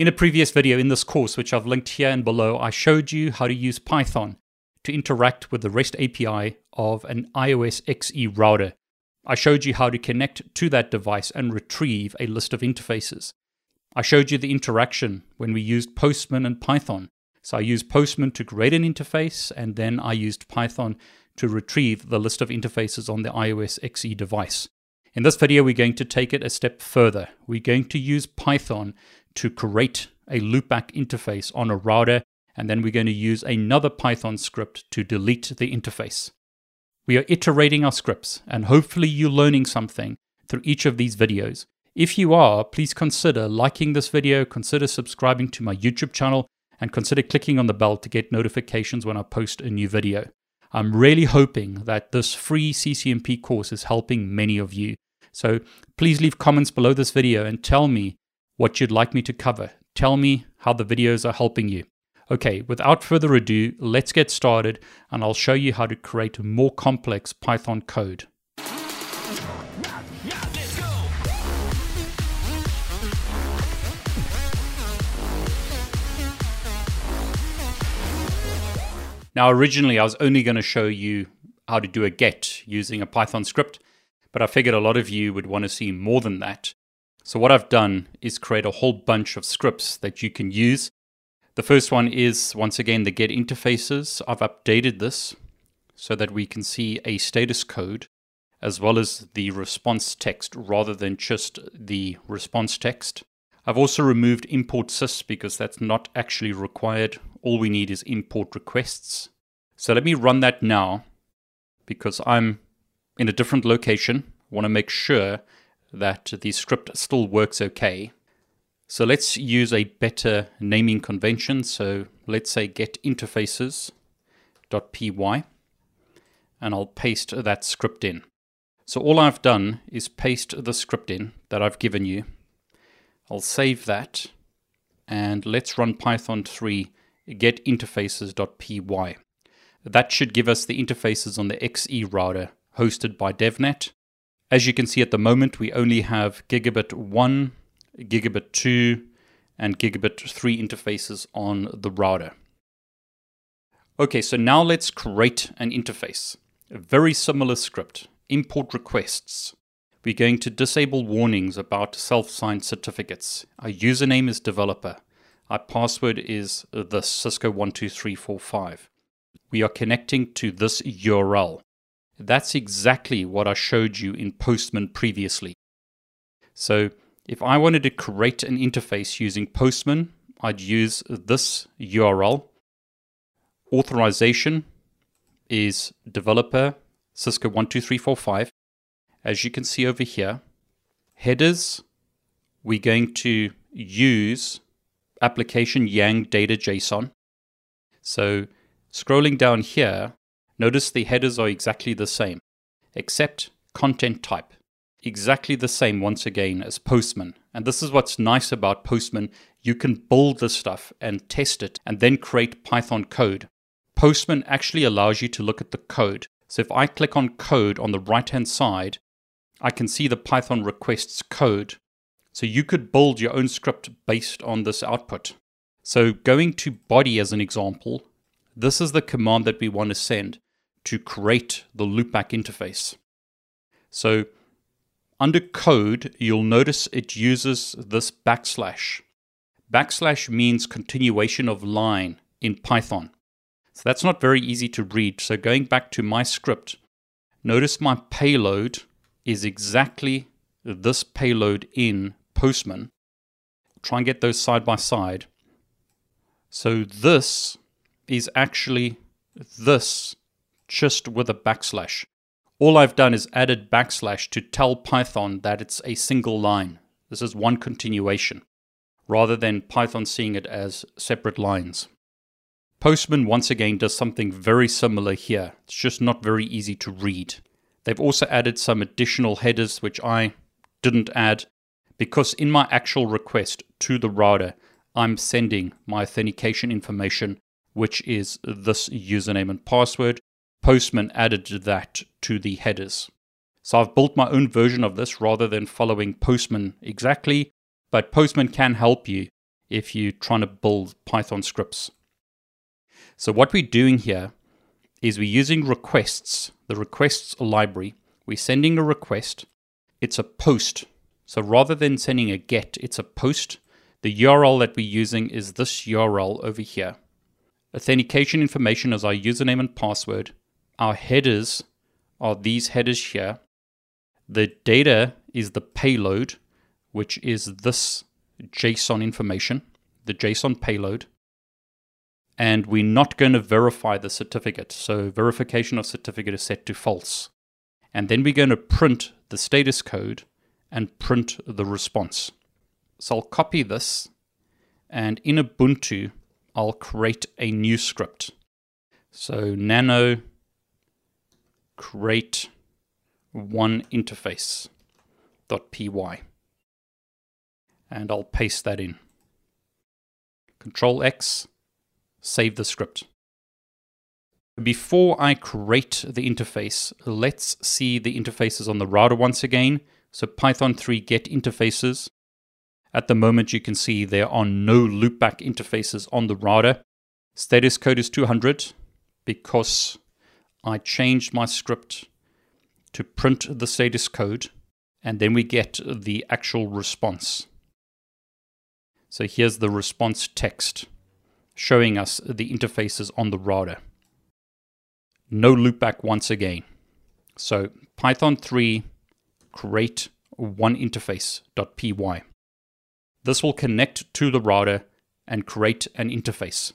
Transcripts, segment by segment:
In a previous video in this course, which I've linked here and below, I showed you how to use Python to interact with the REST API of an IOS XE router. I showed you how to connect to that device and retrieve a list of interfaces. I showed you the interaction when we used Postman and Python. So I used Postman to create an interface, and then I used Python to retrieve the list of interfaces on the IOS XE device. In this video, we're going to take it a step further. We're going to use Python to create a loopback interface on a router, and then we're going to use another Python script to delete the interface. We are iterating our scripts, and hopefully you're learning something through each of these videos. If you are, please consider liking this video, consider subscribing to my YouTube channel, and consider clicking on the bell to get notifications when I post a new video. I'm really hoping that this free CCNP course is helping many of you. So please leave comments below this video and tell me what you'd like me to cover. Tell me how the videos are helping you. Okay, without further ado, let's get started and I'll show you how to create more complex Python code. Now, originally, I was only going to show you how to do a get using a Python script, but I figured a lot of you would want to see more than that. So what I've done is create a whole bunch of scripts that you can use. The first one is, once again, the get interfaces. I've updated this so that we can see a status code as well as the response text rather than just the response text. I've also removed import sys because that's not actually required. All we need is import requests. So let me run that now because I'm in a different location. I want to make sure that the script still works okay. So let's use a better naming convention. So let's say get interfaces.py and I'll paste that script in. So all I've done is paste the script in that I've given you. I'll save that and let's run Python 3 get interfaces.py. That should give us the interfaces on the XE router hosted by DevNet. As you can see at the moment, we only have gigabit 1, gigabit 2, and gigabit 3 interfaces on the router. Okay, so now let's create an interface. A very similar script, import requests. We're going to disable warnings about self-signed certificates. Our username is developer. Our password is the Cisco12345. We are connecting to this URL. That's exactly what I showed you in Postman previously. So if I wanted to create an interface using Postman, I'd use this URL. Authorization is developer Cisco12345. As you can see over here, headers, we're going to use application Yang data JSON. So scrolling down here, Notice the headers are exactly the same, except content type. Exactly the same once again as Postman. And this is what's nice about Postman. You can build this stuff and test it and then create Python code. Postman actually allows you to look at the code. So if I click on code on the right hand side, I can see the Python requests code. So you could build your own script based on this output. So going to body as an example, this is the command that we want to send to create the loopback interface. So under code, you'll notice it uses this backslash. Backslash means continuation of line in Python. So that's not very easy to read. So going back to my script, notice my payload is exactly this payload in Postman. Try and get those side by side. So this is actually this just with a backslash. All I've done is added backslash to tell Python that it's a single line. This is one continuation, rather than Python seeing it as separate lines. Postman once again does something very similar here. It's just not very easy to read. They've also added some additional headers which I didn't add because in my actual request to the router, I'm sending my authentication information, which is this username and password, Postman added that to the headers. So I've built my own version of this rather than following Postman exactly, but Postman can help you if you're trying to build Python scripts. So what we're doing here is we're using requests, the requests library. We're sending a request. It's a post. So rather than sending a get, it's a post. The URL that we're using is this URL over here. Authentication information is our username and password. Our headers are these headers here. The data is the payload, which is this JSON information, the JSON payload. And we're not going to verify the certificate. So verification of certificate is set to false. And then we're going to print the status code and print the response. So I'll copy this and in Ubuntu, I'll create a new script. So nano create one interface py and I'll paste that in. Control X, save the script. Before I create the interface, let's see the interfaces on the router once again. So Python 3 get interfaces. At the moment, you can see there are no loopback interfaces on the router. Status code is 200 because I changed my script to print the status code and then we get the actual response. So here's the response text showing us the interfaces on the router. No loopback once again. So Python 3 create one interface.py. This will connect to the router and create an interface.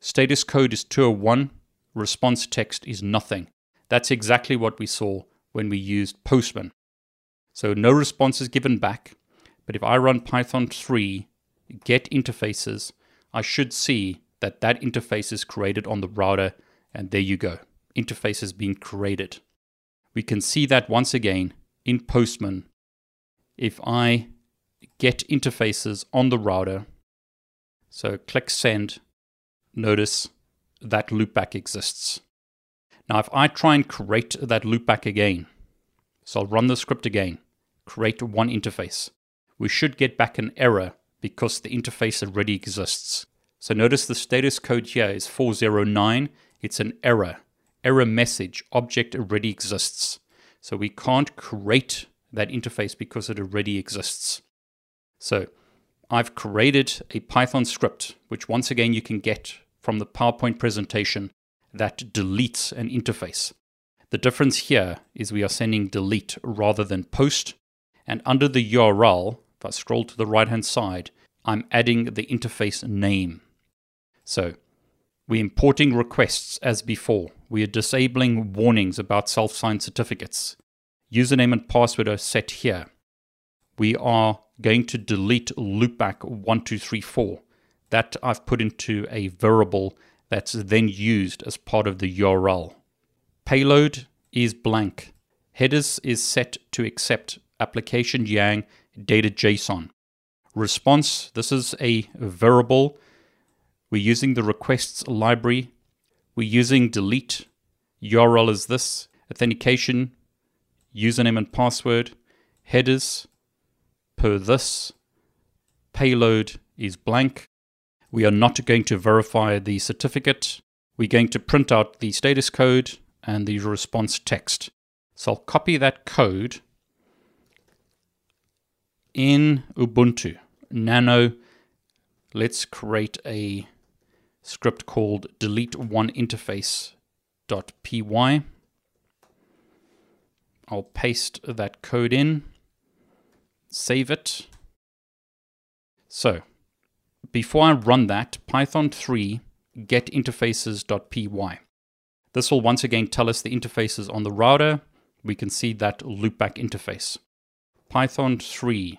Status code is 201, response text is nothing. That's exactly what we saw when we used Postman. So no response is given back. But if I run Python 3 get interfaces, I should see that that interface is created on the router. And there you go. Interface is being created. We can see that once again in Postman. If I get interfaces on the router, so click send, notice that loopback exists. Now, if I try and create that loopback again, so I'll run the script again create one interface. We should get back an error because the interface already exists. So notice the status code here is 409. It's an error. Error message, object already exists. So we can't create that interface because it already exists. So I've created a Python script, which once again you can get from the PowerPoint presentation that deletes an interface. The difference here is we are sending delete rather than post. And under the URL, if I scroll to the right hand side, I'm adding the interface name. So we're importing requests as before. We are disabling warnings about self signed certificates. Username and password are set here. We are going to delete loopback1234. That I've put into a variable that's then used as part of the URL. Payload is blank. Headers is set to accept application yang data JSON. Response, this is a variable. We're using the requests library. We're using delete. URL is this. Authentication, username and password. Headers, per this. Payload is blank. We are not going to verify the certificate. We're going to print out the status code and the response text. So I'll copy that code in Ubuntu Nano, let's create a script called delete one interface.py. I'll paste that code in, save it. So before I run that, Python 3 get interfaces.py. This will once again tell us the interfaces on the router. We can see that loopback interface. Python 3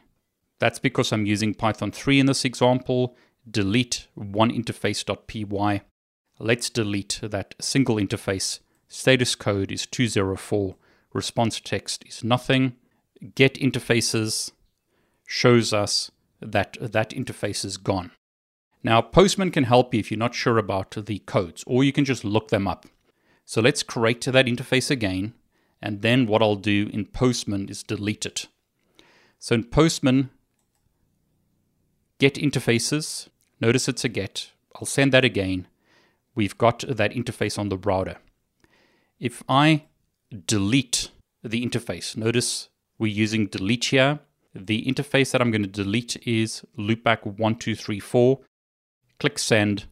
that's because I'm using Python 3 in this example. Delete one interface.py. Let's delete that single interface. Status code is 204. Response text is nothing. Get interfaces shows us that that interface is gone. Now, Postman can help you if you're not sure about the codes, or you can just look them up. So let's create that interface again, and then what I'll do in Postman is delete it. So in Postman, get interfaces. Notice it's a get. I'll send that again. We've got that interface on the router. If I delete the interface, notice we're using delete here. The interface that I'm going to delete is loopback1234. Click send.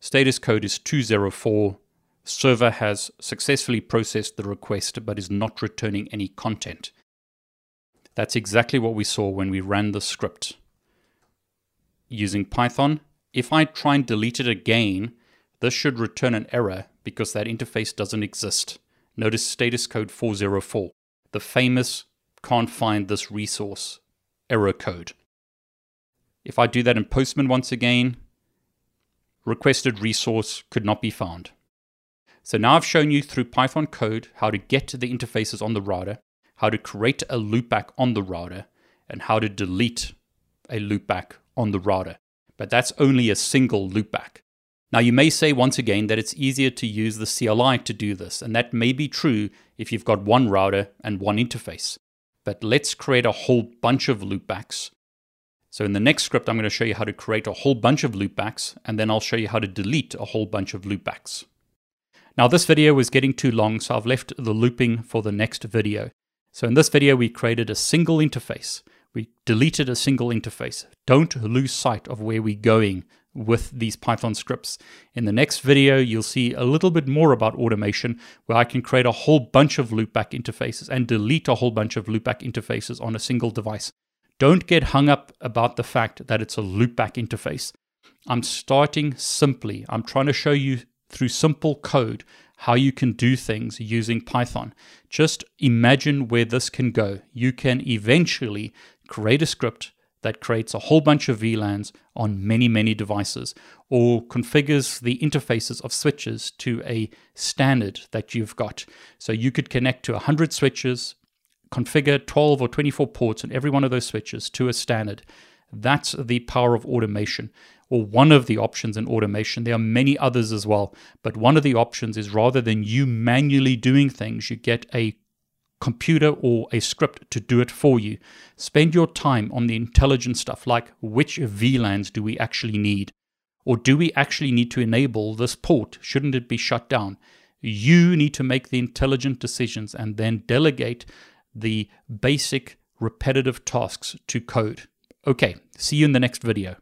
Status code is 204. Server has successfully processed the request but is not returning any content. That's exactly what we saw when we ran the script. Using Python, if I try and delete it again, this should return an error because that interface doesn't exist. Notice status code 404, the famous can't find this resource error code. If I do that in Postman once again, requested resource could not be found. So now I've shown you through Python code how to get to the interfaces on the router, how to create a loopback on the router, and how to delete a loopback on the router. But that's only a single loopback. Now, you may say once again that it's easier to use the CLI to do this, and that may be true if you've got one router and one interface. But let's create a whole bunch of loopbacks. So in the next script, I'm going to show you how to create a whole bunch of loopbacks, and then I'll show you how to delete a whole bunch of loopbacks. Now this video was getting too long, so I've left the looping for the next video. So in this video, we created a single interface. We deleted a single interface. Don't lose sight of where we're going with these Python scripts. In the next video, you'll see a little bit more about automation where I can create a whole bunch of loopback interfaces and delete a whole bunch of loopback interfaces on a single device. Don't get hung up about the fact that it's a loopback interface. I'm starting simply. I'm trying to show you through simple code how you can do things using Python. Just imagine where this can go. You can eventually create a script that creates a whole bunch of VLANs on many, many devices, or configures the interfaces of switches to a standard that you've got. So you could connect to 100 switches, configure 12 or 24 ports on every one of those switches to a standard. That's the power of automation or one of the options in automation. There are many others as well, but one of the options is rather than you manually doing things, you get a computer or a script to do it for you. Spend your time on the intelligent stuff like which VLANs do we actually need? Or do we actually need to enable this port? Shouldn't it be shut down? You need to make the intelligent decisions and then delegate the basic repetitive tasks to code. Okay, see you in the next video.